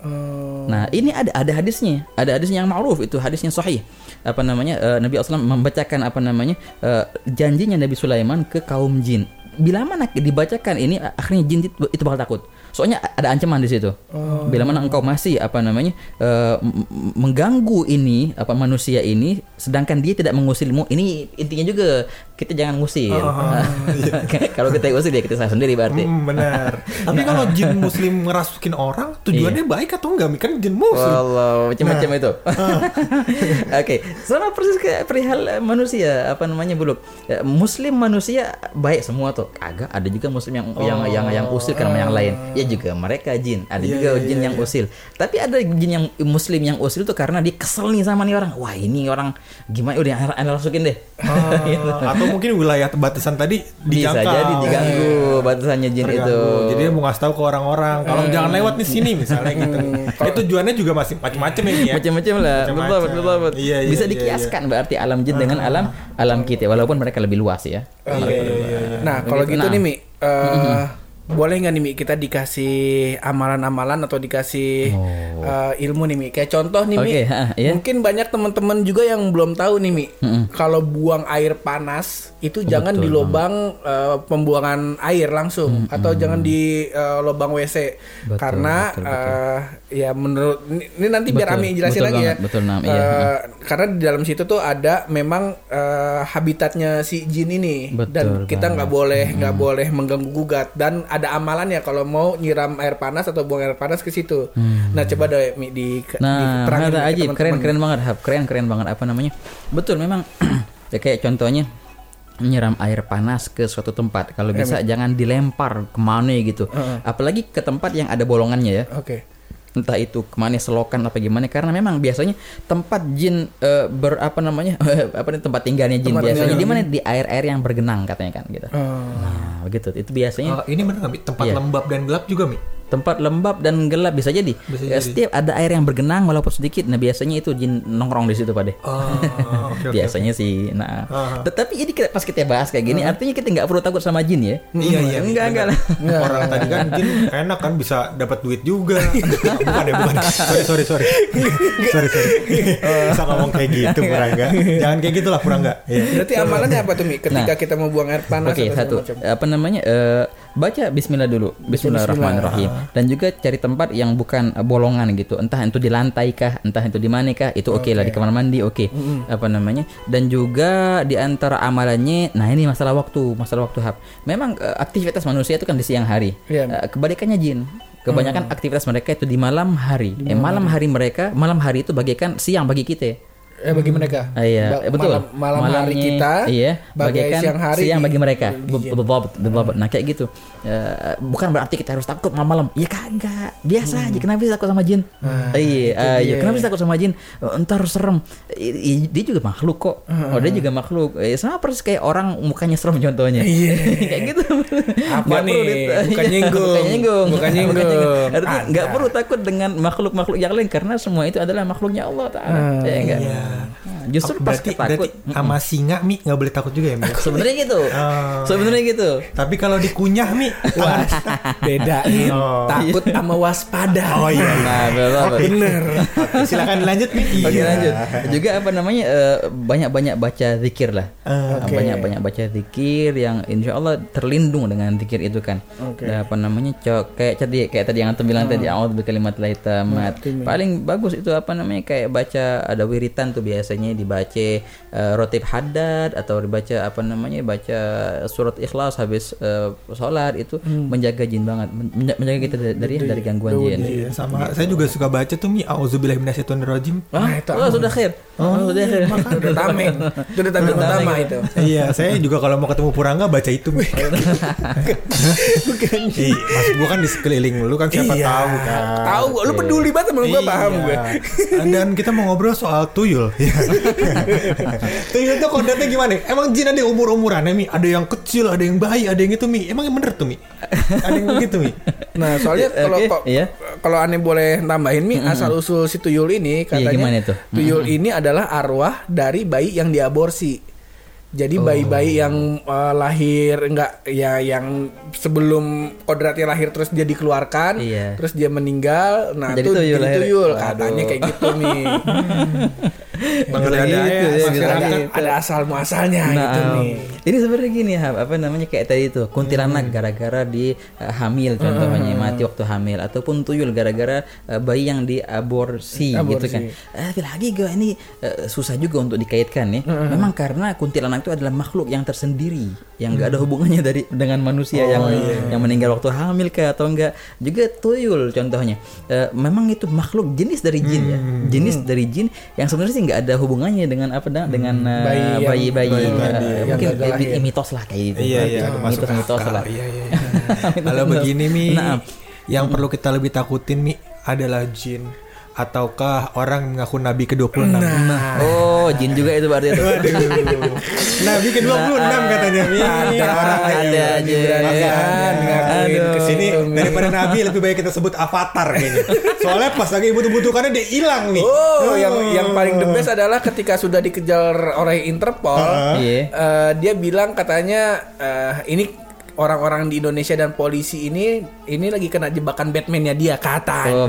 Oh. Nah ini ada ada hadisnya, ada hadis yang ma'ruf itu hadisnya sahih. Apa namanya eh, Nabi SAW membacakan apa namanya eh, janjinya Nabi Sulaiman ke kaum jin. Bila mana dibacakan ini akhirnya jin itu, bakal takut. Soalnya ada ancaman di situ. Bila mana engkau masih apa namanya m- mengganggu ini apa manusia ini, sedangkan dia tidak mengusirmu, ini intinya juga kita jangan ngusir. Kalau kita usir ya kita salah sendiri berarti. Hmm, benar. Tapi kalau jin muslim ngerasukin orang, tujuannya baik atau enggak? Kan jin muslim. Wallah, macam-macam itu. Oke, sama persis kayak perihal eh, manusia apa namanya buluk. Ya, Muslim manusia baik semua tuh. Agak ada juga muslim yang yang yang yang usil karena yang lain. Ya juga mereka jin. Ada juga jin yang usil. Tapi ada jin yang muslim yang usil tuh karena dia kesel nih sama nih orang. Wah, ini orang gimana udah anda masukin deh. Ah, atau mungkin wilayah batasan tadi Bisa dijangkau. jadi diganggu batasannya jin Terganggu. itu. Jadi dia mau ngasih tahu ke orang-orang kalau jangan lewat nih sini misalnya gitu. Itu tujuannya juga masih macam-macam ya. Ya. macam-macam lah betul betul betul Iya, iya, bisa iya, dikiaskan berarti alam jin dengan alam alam kita walaupun mereka lebih luas ya Nah, kalau gitu Nah. nih Mi, eh, boleh nggak nih Mi? Kita dikasih amalan-amalan atau dikasih eh, ilmu nih Mi? Kayak contoh nih Mi, Oke, ha, iya. mungkin banyak teman-teman juga yang belum tahu nih Mi, kalau buang air panas itu jangan di lubang eh, pembuangan air langsung atau jangan di eh, lubang WC Betul, karena betul, eh, ya menurut ini, nanti biar Betul, Ami jelasin betul lagi ya. betul, Nam, iya, Eh, karena di dalam situ tuh ada memang eh, habitatnya si jin ini. Betul dan kita nggak boleh nggak boleh mengganggu gugat. Dan ada amalannya kalau mau nyiram air panas atau buang air panas ke situ. Nah coba deh Mi, di nah ada aja teman-teman. keren keren banget Hap. keren keren banget. Apa namanya? Betul memang. Ya kayak contohnya menyiram air panas ke suatu tempat. Kalau bisa jangan dilempar ke mana gitu. Apalagi ke tempat yang ada bolongannya ya. Oke. Entah itu ke mana selokan apa gimana karena memang biasanya tempat jin eh, ber apa namanya apa nih tempat tinggalnya jin Tempat biasanya di mana di air-air yang bergenang katanya kan gitu Oh. nah begitu itu biasanya Eh, ini benar nggak? Tempat Iya. lembab dan gelap juga mi? Tempat lembab dan gelap bisa jadi. Bisa Ya, jadi. Setiap ada air yang bergenang walaupun sedikit, nah biasanya itu jin nongkrong di situ Pak Oh, oke, oke. biasanya sih. Nah, Ah. tetapi ini kita- pas kita bahas kayak gini, artinya kita nggak perlu takut sama jin ya. Iya, iya. Enggak, enggak lah. Orang tadi kan mungkin enak kan bisa dapat duit juga. bukan ya, bukan. Sorry, sorry, sorry. sorry, sorry. bisa ngomong kayak gitu, Purangga. Jangan kayak gitulah, Purangga. Iya. Berarti amalannya apa tuh Mi? Ketika Nah. kita mau buang air panas Oke, atau satu. macam? Apa namanya? eh, baca bismillah dulu. Bismillahirrahmanirrahim. Dan juga cari tempat yang bukan eh, bolongan gitu. Entah itu di lantai kah, entah itu di mana kah, itu oke lah di kamar mandi oke. Apa namanya? Dan juga di antara amalannya, nah ini masalah waktu, masalah waktu hab. Memang eh, aktivitas manusia itu kan di siang hari. Iya. Eh, kebalikannya jin. Kebanyakan aktivitas mereka itu di malam hari. eh, malam hari mereka, malam hari itu bagaikan siang bagi kita. Eh bagi mereka. Ah, iya, Ba- eh, betul. Malam, malam hari kita. iya, bagai bagaikan siang hari. siang bagi mereka. di- Be- bebabat, bebabat. Nah kayak gitu. Eh, bukan berarti kita harus takut malam-malam. Ya kagak. Biasa aja. Kenapa sih takut sama jin? iya, iya. Kenapa sih takut sama jin? Eh, Entar serem. I- dia juga makhluk kok. Oh dia juga makhluk. Eh, sama persis kayak orang mukanya serem contohnya. Iya. kayak gitu. Apa Nggak nih? perlu Bukan Iya, nyinggung. Bukan nyinggung. Bukan nyinggung. Artinya nggak perlu takut dengan makhluk-makhluk yang lain karena semua itu adalah makhluknya Allah Taala. Ya enggak? Iya. Nah, Justru pas berarti, takut. berarti sama singa, Mi, nggak boleh takut juga ya, Mi? Sebenarnya gitu. Oh. Sebenarnya gitu. Tapi kalau dikunyah, Mi, Wah, bedain Oh. takut sama waspada. Oh iya. Nah, betul. Bener. Silakan dilanjut, Mi. Oke Iya. lanjut. Juga apa namanya eh, banyak-banyak baca zikir lah. Ah, Oke. Banyak-banyak baca zikir yang insya Allah terlindung dengan zikir itu kan. Oke. Dan apa namanya cok kayak tadi kayak tadi yang antum bilang tadi awal kalimat tamat. Paling bagus itu apa namanya kayak baca ada wiritan tuh biasanya dibaca eh, rotib haddad atau dibaca apa namanya baca surat ikhlas habis eh, sholat itu menjaga jin banget menja- menjaga kita dari dari, dari gangguan jin. Iya, sama saya juga suka baca tuh Mi Auzubillahiminasyaitonirrajim. Ah, Nah, itu oh, sudah khair. Oh, sudah khair. Itu udah tameng. Itu udah tameng utama itu. iya, saya juga kalau mau ketemu Purangga baca itu. Mi. Iya, maksud gua kan di sekeliling lu kan siapa Iya. tahu kan. Tahu gua, lu peduli banget sama gua, paham gue. Iya. Dan kita mau ngobrol soal tuyul. Iya. tuyul tuh kodratnya gimana? Emang jin ada umur-umurannya Mi? Ada yang kecil, ada yang bayi, ada yang itu Mi. Emang yang bener tuh Mi? Ada yang begitu Mi? Nah, soalnya kalau Oke, kok- iya. kalau aneh boleh tambahin mi asal usul si tuyul ini katanya gimana itu? tuyul ini adalah arwah dari bayi yang diaborsi. Jadi bayi-bayi yang uh, lahir enggak ya yang sebelum kodratnya lahir terus dia dikeluarkan, Iya. terus dia meninggal, nah Jadi itu tuyul jadi lahir. tuyul katanya kayak gitu nih. Bisa ada gitu ya, ya, masyarakat bisa ada, gitu. ada asal muasalnya gitu Nah, nih. ini sebenarnya gini Hab, apa namanya kayak tadi itu kuntilanak Hmm. gara-gara di uh, hamil contohnya mati waktu hamil ataupun tuyul gara-gara uh, bayi yang diaborsi gitu Aborsi. kan. Eh, lagi gue ini uh, susah juga untuk dikaitkan nih. Memang karena kuntilanak itu adalah makhluk yang tersendiri yang gak ada hubungannya dari dengan manusia yang yang meninggal waktu hamil kah atau enggak. Juga tuyul contohnya. Eh, memang itu makhluk jenis dari jin ya. Jenis dari jin yang sebenarnya sih nggak ada hubungannya dengan apa dengan uh, Bayi yang- bayi-bayi bayi eh, tadi, yang mungkin lahir. mitos lah kayak gitu. Iya iya, mitos mitos lah. Iya iya. iya. Kalau begini Mi, Nah. yang perlu kita lebih takutin Mi adalah jin ataukah orang mengaku nabi ke-26. Nah, Oh, jin juga itu berarti itu. nabi ke-26 katanya Mi. ada orang ada yang aja. ngakuin Aduh. ke Sini daripada nabi lebih baik kita sebut avatar kayaknya. Soalnya pas lagi butuh-butuhkannya dia hilang nih. Oh, yang yang paling the best adalah ketika sudah dikejar oleh Interpol, Iya. eh, dia bilang katanya eh, ini orang-orang di Indonesia dan polisi ini ini lagi kena jebakan Batman-nya dia katanya. Oh.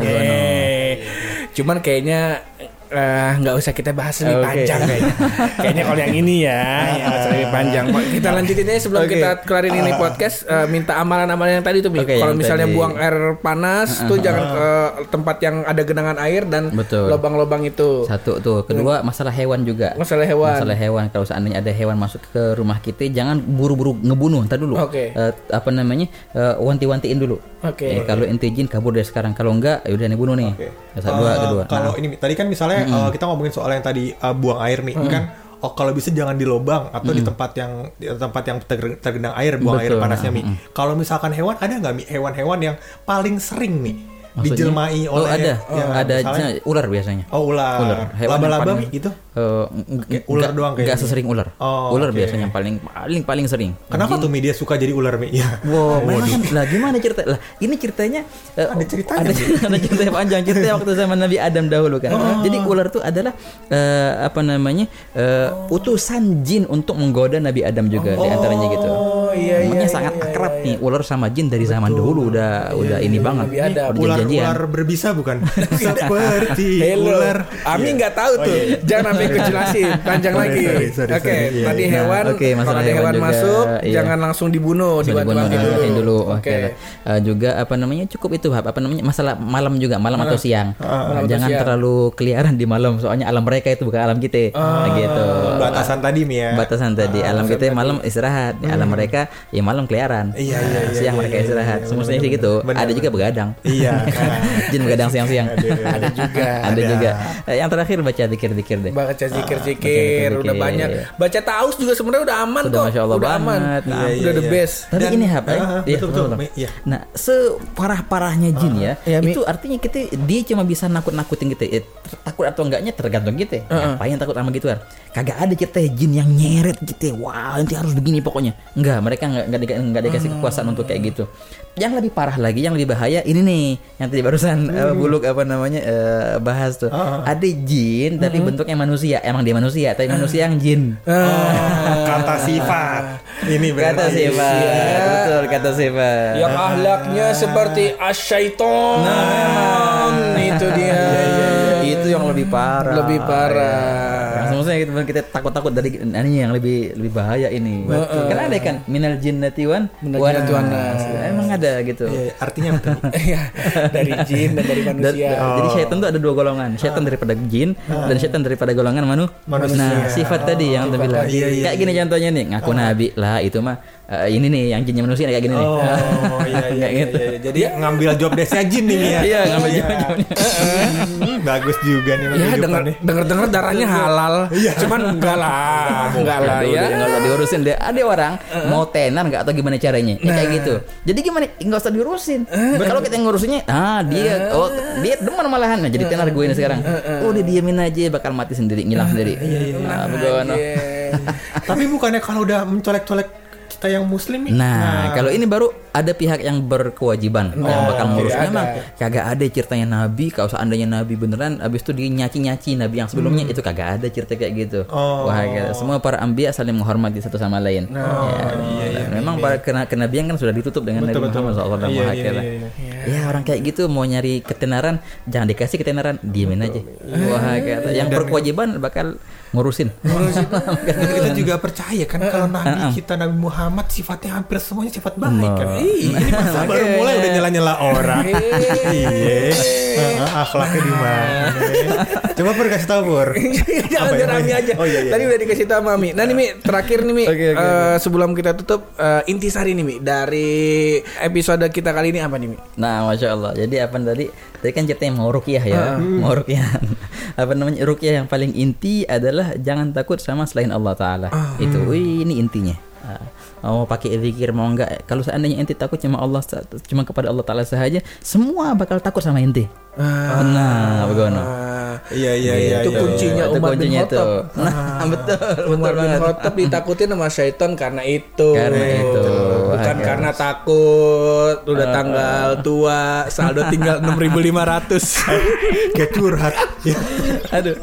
Cuman kayaknya eh, nggak usah kita bahas lebih Oke. panjang kayaknya. kayaknya kalau yang ini ya, usah lebih panjang. Kita lanjutin aja sebelum Oke. kita kelarin ini podcast eh, minta amalan-amalan yang tadi tuh. Oke, kalau misalnya tadi. buang air panas tuh jangan ke tempat yang ada genangan air dan Betul. lubang-lubang itu. Satu tuh, kedua masalah hewan juga. Masalah hewan. Masalah hewan kalau seandainya ada hewan masuk ke rumah kita jangan buru-buru ngebunuh. Ntar dulu. Oke. Eh, apa namanya? eh, wanti-wantiin dulu. Oke. Eh, kalau ente jin kabur dari sekarang. Kalau enggak, ya udah nih bunuh nih. Satu dua kedua. Kalau Nah, ini tadi kan misalnya eh, kita ngomongin soal yang tadi eh, buang air nih kan? Oh kalau bisa jangan di lubang atau di tempat yang di tempat yang ter- tergenang air buang air Betul, panasnya nah, mi. Kalau misalkan hewan ada nggak mi? Hewan-hewan yang paling sering nih dijelmai oh oleh ada ya, ada misalnya- ular biasanya Oh ular. Ular. Laba-laba gitu. Eh, Kayak ular doang kayaknya. nggak sesering ular Oh, ular oke. biasanya yang paling paling paling sering Kenapa tuh media suka jadi ular Mi? Ya. Wow, memang kan, lah gimana cerita? Lah ini ceritanya eh, Ada ceritanya, Ada, ada cerita yang panjang cerita waktu zaman Nabi Adam dahulu kan. Oh. Jadi ular itu adalah eh, apa namanya? eh, utusan jin untuk menggoda Nabi Adam juga di antaranya gitu. Oh iya iya. Makanya sangat akrab nih ular sama jin dari zaman dahulu udah udah ini banget. Nabi Adam. Udah janjian. Ular-ular berbisa bukan? Seperti Hello. ular. Ami Iya. nggak tahu tuh. Jangan sampai ikut jelasin. Panjang lagi. Oke. Iya, tadi iya. hewan. Kalau ada hewan masuk, iya. jangan langsung dibunuh, diwanti dulu. dulu. Oke. Eh, juga apa namanya cukup itu apa namanya masalah malam juga malam atau siang. Atau Jangan terlalu keliaran di malam soalnya alam mereka itu bukan alam kita. Nah, gitu. Batasan tadi Mi ya. Batasan tadi alam kita malam istirahat, di alam mereka ya malam keliaran. Iya, Nah, iya, iya, siang iya, mereka iya, istirahat. iya, Semestinya benar, sih gitu. benar, Ada juga begadang. Iya. Jin begadang siang-siang. Ada juga. Ada juga. Eh, Yang terakhir baca zikir-zikir deh. Baca zikir-zikir, Baca udah zikir. banyak. Baca taus juga sebenarnya udah aman Sudah, kok. Masya Allah udah aman. Nah, Iya, udah iya, the iya. best. Tapi Dan- ini Hap, eh? Ah, Iya, iya. Nah, separah-parahnya jin ya, Iya, Mi. itu artinya kita dia cuma bisa nakut-nakutin kita. Eh, ter- takut atau enggaknya tergantung kita. Ngapain takut sama gituan? Kagak ada cerita jin yang nyeret kita. Wah, nanti harus begini pokoknya. Enggak, mereka enggak enggak, di- enggak dikasih kekuasaan untuk kayak gitu. Yang lebih parah lagi, yang lebih bahaya ini nih, yang tadi barusan eh, buluk apa namanya eh, bahas tuh. Ada jin tapi bentuknya manusia. Emang dia manusia, tapi manusia yang jin. Oh, kata sifat. Ini Kata berarti. sifat, betul kata sifat. Yang ahlaknya seperti asyaiton. Nah, itu dia. itu yang lebih parah. Lebih parah. Yang semestinya kita, kita takut-takut dari ini yang lebih lebih bahaya ini. Karena ada kan minal jinnati wan nas. Emang ada gitu. Iya, artinya? Mi? Iya, dari jin dan dari Dan- manusia. Jadi syaitan itu ada dua golongan, syaitan daripada jin dan syaitan daripada golongan manu. Manusia. Nah, sifat tadi yang tadi bilang. Iya, iya, kayak gini contohnya nih, ngaku nabi lah itu mah eh, ini nih yang jinnya manusia kayak gini nih. Oh, iya, iya, Kayak iya, gitu. iya. Jadi ngambil job desk-nya jin nih ya. Iya, ngambil job-jobnya. Hmm, Bagus juga nih Ya denger denger denger darahnya halal, cuman enggak lah, enggak lah ya. dia nggak usah diurusin deh. Ada orang mau tenar nggak atau gimana caranya? Ya, kayak gitu. Jadi gimana? Nggak usah diurusin. Kalau kita ngurusinnya, ah dia, oh dia demen malahan. Nah, jadi tenar gue ini sekarang. Oh dia diemin aja, bakal mati sendiri, ngilang sendiri. Nah, bagaimana? Iya. Tapi bukannya kalau udah mencolek-colek kita yang muslim Mi? Nah, kalau ini baru ada pihak yang berkewajiban yang bakal ngurus. oke, Memang ada. kagak ada ceritanya Nabi. Kalau seandainya Nabi beneran, abis itu dia nyaci-nyaci Nabi yang sebelumnya itu kagak ada cerita kayak gitu. Oh. Wah, kayak- semua para ambia saling menghormati satu sama lain. ya, dan memang para kena kenabian kan sudah ditutup dengan Betul, Nabi betul. Muhammad SAW. Iya, Wah, iya, iya, Ya orang kayak gitu mau nyari ketenaran, jangan dikasih ketenaran, diemin aja. Wah, kayak yang berkewajiban bakal ngurusin. Dan kita juga percaya kan kalau Nabi kita Nabi Muhammad sifatnya hampir semuanya sifat baik kan. Ih, ini masa baru mulai udah nyela-nyela orang. Iya. Akhlaknya di mana? Coba Pur kasih tahu Pur. Jangan biar Ami aja. Oh iya iya. Tadi udah dikasih tahu Mami. Nah nih Mi, terakhir nih Mi. Oke, oke, Eh, sebelum kita tutup eh, intisari nih Mi dari episode kita kali ini apa nih Mi? Nah, masya Allah. Jadi apa tadi? Tadi kan ceritanya mau rukyah ya, mau rukyah. apa namanya rukyah yang paling inti adalah jangan takut sama selain Allah Taala. Itu, wih, ini intinya. Ah, mau pakai zikir mau enggak? Kalau seandainya ente takut cuma Allah, cuma kepada Allah Taala saja, semua bakal takut sama ente. nah, bagaimana? Ah, Iya iya iya. itu iya. kuncinya Itu Umar bin kuncinya itu. Khattab. Nah, betul, betul Umar bin banget. Khattab ditakutin sama syaitan karena itu. Karena itu. Bukan karena takut udah tanggal tua, saldo tinggal 6500. Kayak curhat. Ya. Aduh.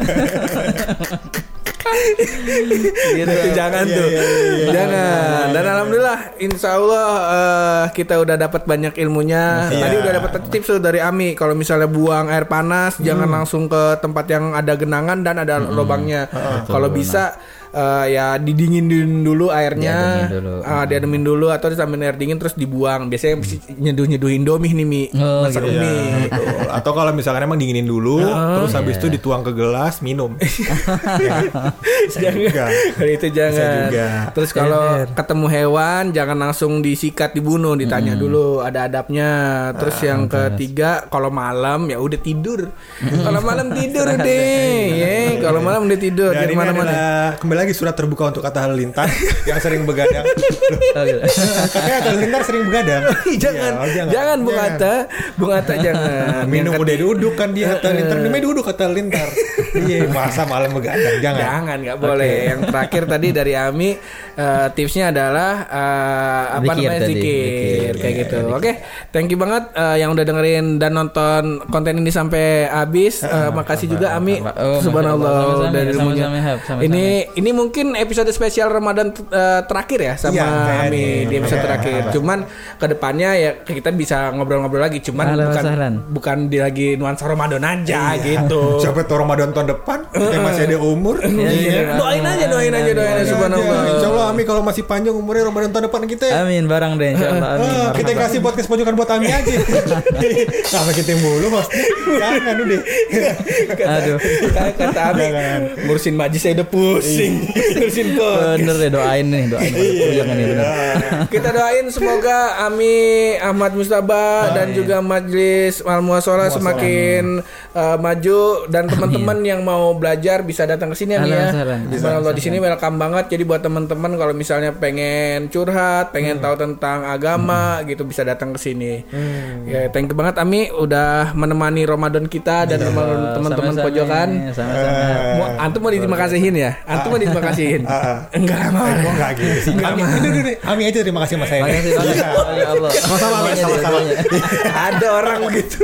Gitu. Itu jangan Iya, tuh. iya, iya, jangan. Dan alhamdulillah insya Allah eh, kita udah dapat banyak ilmunya. Iya. Tadi udah dapat tips tuh dari Ami kalau misalnya buang air panas jangan langsung ke tempat yang ada genangan dan ada lubangnya. Kalau bisa eh, ya didinginin dulu airnya, Diademin dulu. Ah, diademin dulu atau disambil air dingin terus dibuang. Biasanya nyeduh nyeduh Indomie nih mi, Oh, masak gitu. mie. Betul. Atau kalau misalkan emang dinginin dulu, terus habis itu dituang ke gelas, minum. jangan. Kalau itu jangan. Juga. terus kalau ketemu hewan jangan langsung disikat dibunuh ditanya dulu ada adabnya. Terus yang ketiga kalau malam ya udah tidur. Kalau malam tidur deh. ya kalau malam udah tidur. Dan di ini lagi surat terbuka untuk kata halilintar yang sering begadang. Oh, gitu. Katanya kata halilintar sering begadang. jangan, Iya, jangan, Bung Atta, Bung Atta jangan. Minum udah duduk kan dia kata halilintar, minumnya duduk kata halilintar. Iya, masa malam begadang, jangan. Jangan nggak boleh. Yang terakhir tadi dari Ami eh, tipsnya adalah eh, apa namanya zikir, zikir. kayak gitu. Oke, thank you banget eh, yang udah dengerin dan nonton konten ini sampai habis. Eh, makasih juga Ami. Oh, Subhanallah dari ilmunya. Sama-sama. Ini ini mungkin episode spesial Ramadan eh, terakhir ya sama Iya. Ami di episode Iya. terakhir. Cuman ke depannya ya kita bisa ngobrol-ngobrol lagi. Cuman wa bukan sahlan. bukan di lagi nuansa Ramadan aja gitu. Siapa tahu Ramadan tahun depan kita masih ada umur. Iya. Doain aja, doain aja, doain aja. Subhanallah. Insya Allah Ami kalau masih panjang umurnya Ramadan tahun depan kita. Amin barang deh insyaallah amin. Ah, kita kasih podcast pojokan buat Ami aja. Sama kita mulu host. Jangan udah. Aduh. Kayak kata Abi ngurusin majis saya udah pusing ngurusin podcast Bener deh doain nih, doain yang ini bener. kita doain semoga Ami Ahmad Mustaba dan juga Majelis Al Muasalah semakin uh, maju dan teman-teman yang mau belajar bisa datang ke sini Ami ya. Ahlan. Subhanallah di sini welcome banget. Jadi buat teman-teman kalau misalnya pengen curhat, pengen tahu tentang agama gitu bisa datang ke sini. Ya, thank you banget Ami udah menemani Ramadan kita dan teman- teman-teman pojokan. Sama-sama. Mau antum mau terima kasihin ya? Antum mau terima kasihin? Enggak lama. Eh, kok enggak gitu sih? Ami, ini, ini, ini. Ami aja terima kasih sama saya. Makasih banyak. Ya Allah. Sama-sama, sama-sama. Ada orang begitu.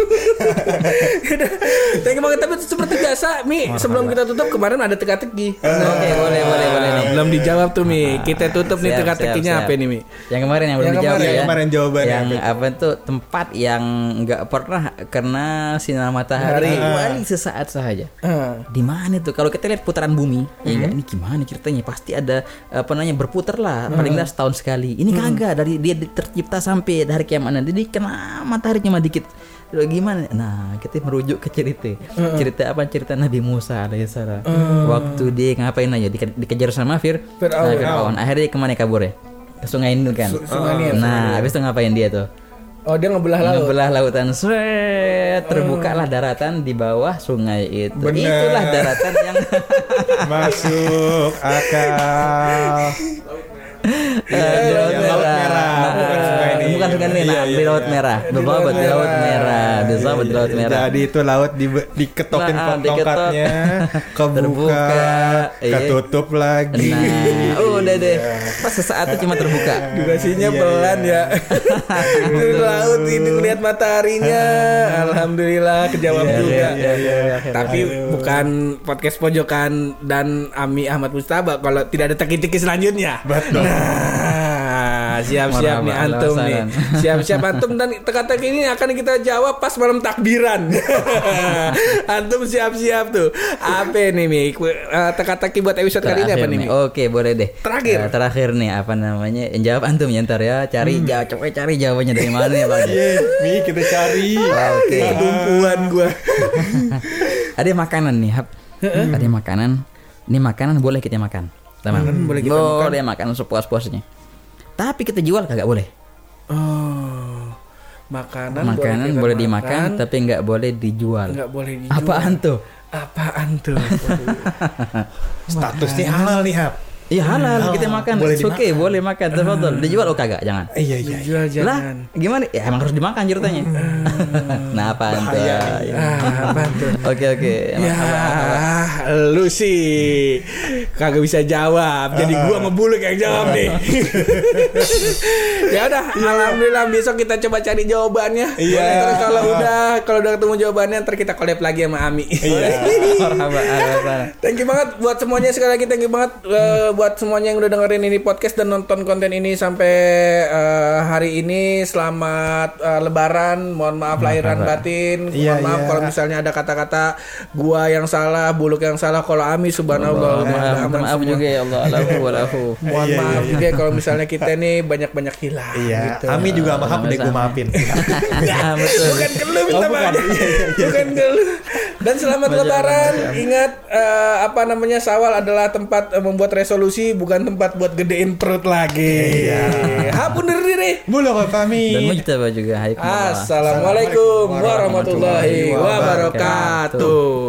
Thank you banget tapi seperti biasa Mi sebelum kita tutup kemarin ada teka-teki. Oke, boleh, boleh, boleh nih. Belum dijawab tuh Mi. Kita tutup nih teka-tekinya apa nih Mi? Yang kemarin yang belum dijawab ya. yang kemarin jawabannya Yang apa? tuh tempat yang nggak pernah kena sinar matahari Hari. kecuali sesaat saja. Ah. Di mana tuh? Kalau kita lihat putaran bumi, ya nggak? ini gimana ceritanya? Pasti ada apa namanya berputar lah, paling nggak setahun sekali. Ini kagak dari dia di- tercipta sampai dari kiamat dia kena matahari cuma dikit. Gimana? Nah, kita merujuk ke cerita. Cerita apa? Cerita Nabi Musa alaihissalam. Waktu dia ngapain aja? Dike- dikejar sama Fir. Fir'aun. Nah, Fir'aun. Akhirnya ke mana kabur ya? Ke sungai Nil kan. Sungai Nil. Nah, habis itu ngapain dia tuh? Oh dia ngebelah laut. Ngebelah lautan Sret, terbukalah daratan di bawah sungai itu. Bener. Itulah daratan yang Masuk akal. Di laut Iya, Laut merah. Bukan sungai Nil. Bukan sungai Nil, nah, Iya, di iya, laut iya. merah. Bebabat di laut merah. Bebabat di laut merah. Jadi itu laut di, diketokin Nah, tongkatnya, kebuka, iya. ketutup lagi. Nah, udah deh. Pas sesaat itu cuma terbuka. Durasinya Iya, pelan ya. Di laut ini lihat mataharinya. Alhamdulillah kejawab Iya, juga. iya, iya, iya, iya. Tapi bukan podcast pojokan dan Ami Ahmad Mustaba kalau tidak ada teki-teki selanjutnya. Betul. Nah, siap-siap nih antum nih. Siap-siap antum dan teka-teki ini akan kita jawab pas malam takbiran. antum siap-siap tuh. Apa nih Mi? Eh, Teka-teki buat episode kali ini apa Terakhir nih. Mi? Oke, boleh deh. Terakhir. Eh, terakhir nih apa namanya? Yang jawab antum ya ntar ya. Cari jawab coba cari jawabannya dari mana ya, Bang. Iya, Mi kita cari. Oke. Kedumpuan gua. Ada makanan nih, Hap. Ada makanan. Ini makanan boleh kita makan. Teman. boleh kita boleh makan sepuas-puasnya. Tapi kita jual kagak boleh. Oh. Makanan, Makanan kita boleh dimakan tapi nggak boleh dijual. nggak boleh dijual. Apaan tuh? Apaan tuh? Statusnya halal nih, Hap. Iya halal kita makan. Boleh It's okay, boleh makan. Tafadhol. Dijual oh kagak, jangan. Iya, iya. iya. Dijual Lah, jangan. gimana? Ya emang harus dimakan ceritanya. nah, apaan tuh? Ah, apaan tuh? Oke oke. Ya, lu sih kagak bisa jawab. Jadi gua ngebuluk yang jawab nih. ya udah, alhamdulillah besok kita coba cari jawabannya. Iya. Ntar kalau udah kalau udah ketemu jawabannya ntar kita collab lagi sama Ami. Iya. Thank you banget buat semuanya sekali lagi thank you banget eh, buat semuanya yang udah dengerin ini podcast dan nonton konten ini sampai eh, hari ini selamat eh, lebaran mohon maaf lahiran batin mohon Iya, maaf iya. kalau misalnya ada kata-kata gua yang salah buluk yang salah kalau Ami subhanallah Maaf, aman maaf semua. juga ya Allah. Walafu. mohon Iya, maaf iya. juga kalau misalnya kita nih banyak-banyak hilang Iya, gitu. Ami juga udah gue Sama-sama. maafin. Ya, betul. Bukan ke lu minta Oh, bukan. maaf. Bukan ke lu. Dan selamat lebaran. Ingat eh, apa namanya Sawal adalah tempat membuat resolusi bukan tempat buat gedein perut lagi. Hapun diri. Mulu kami. Dan mujtaba juga. Assalamualaikum warahmatullahi wabarakatuh.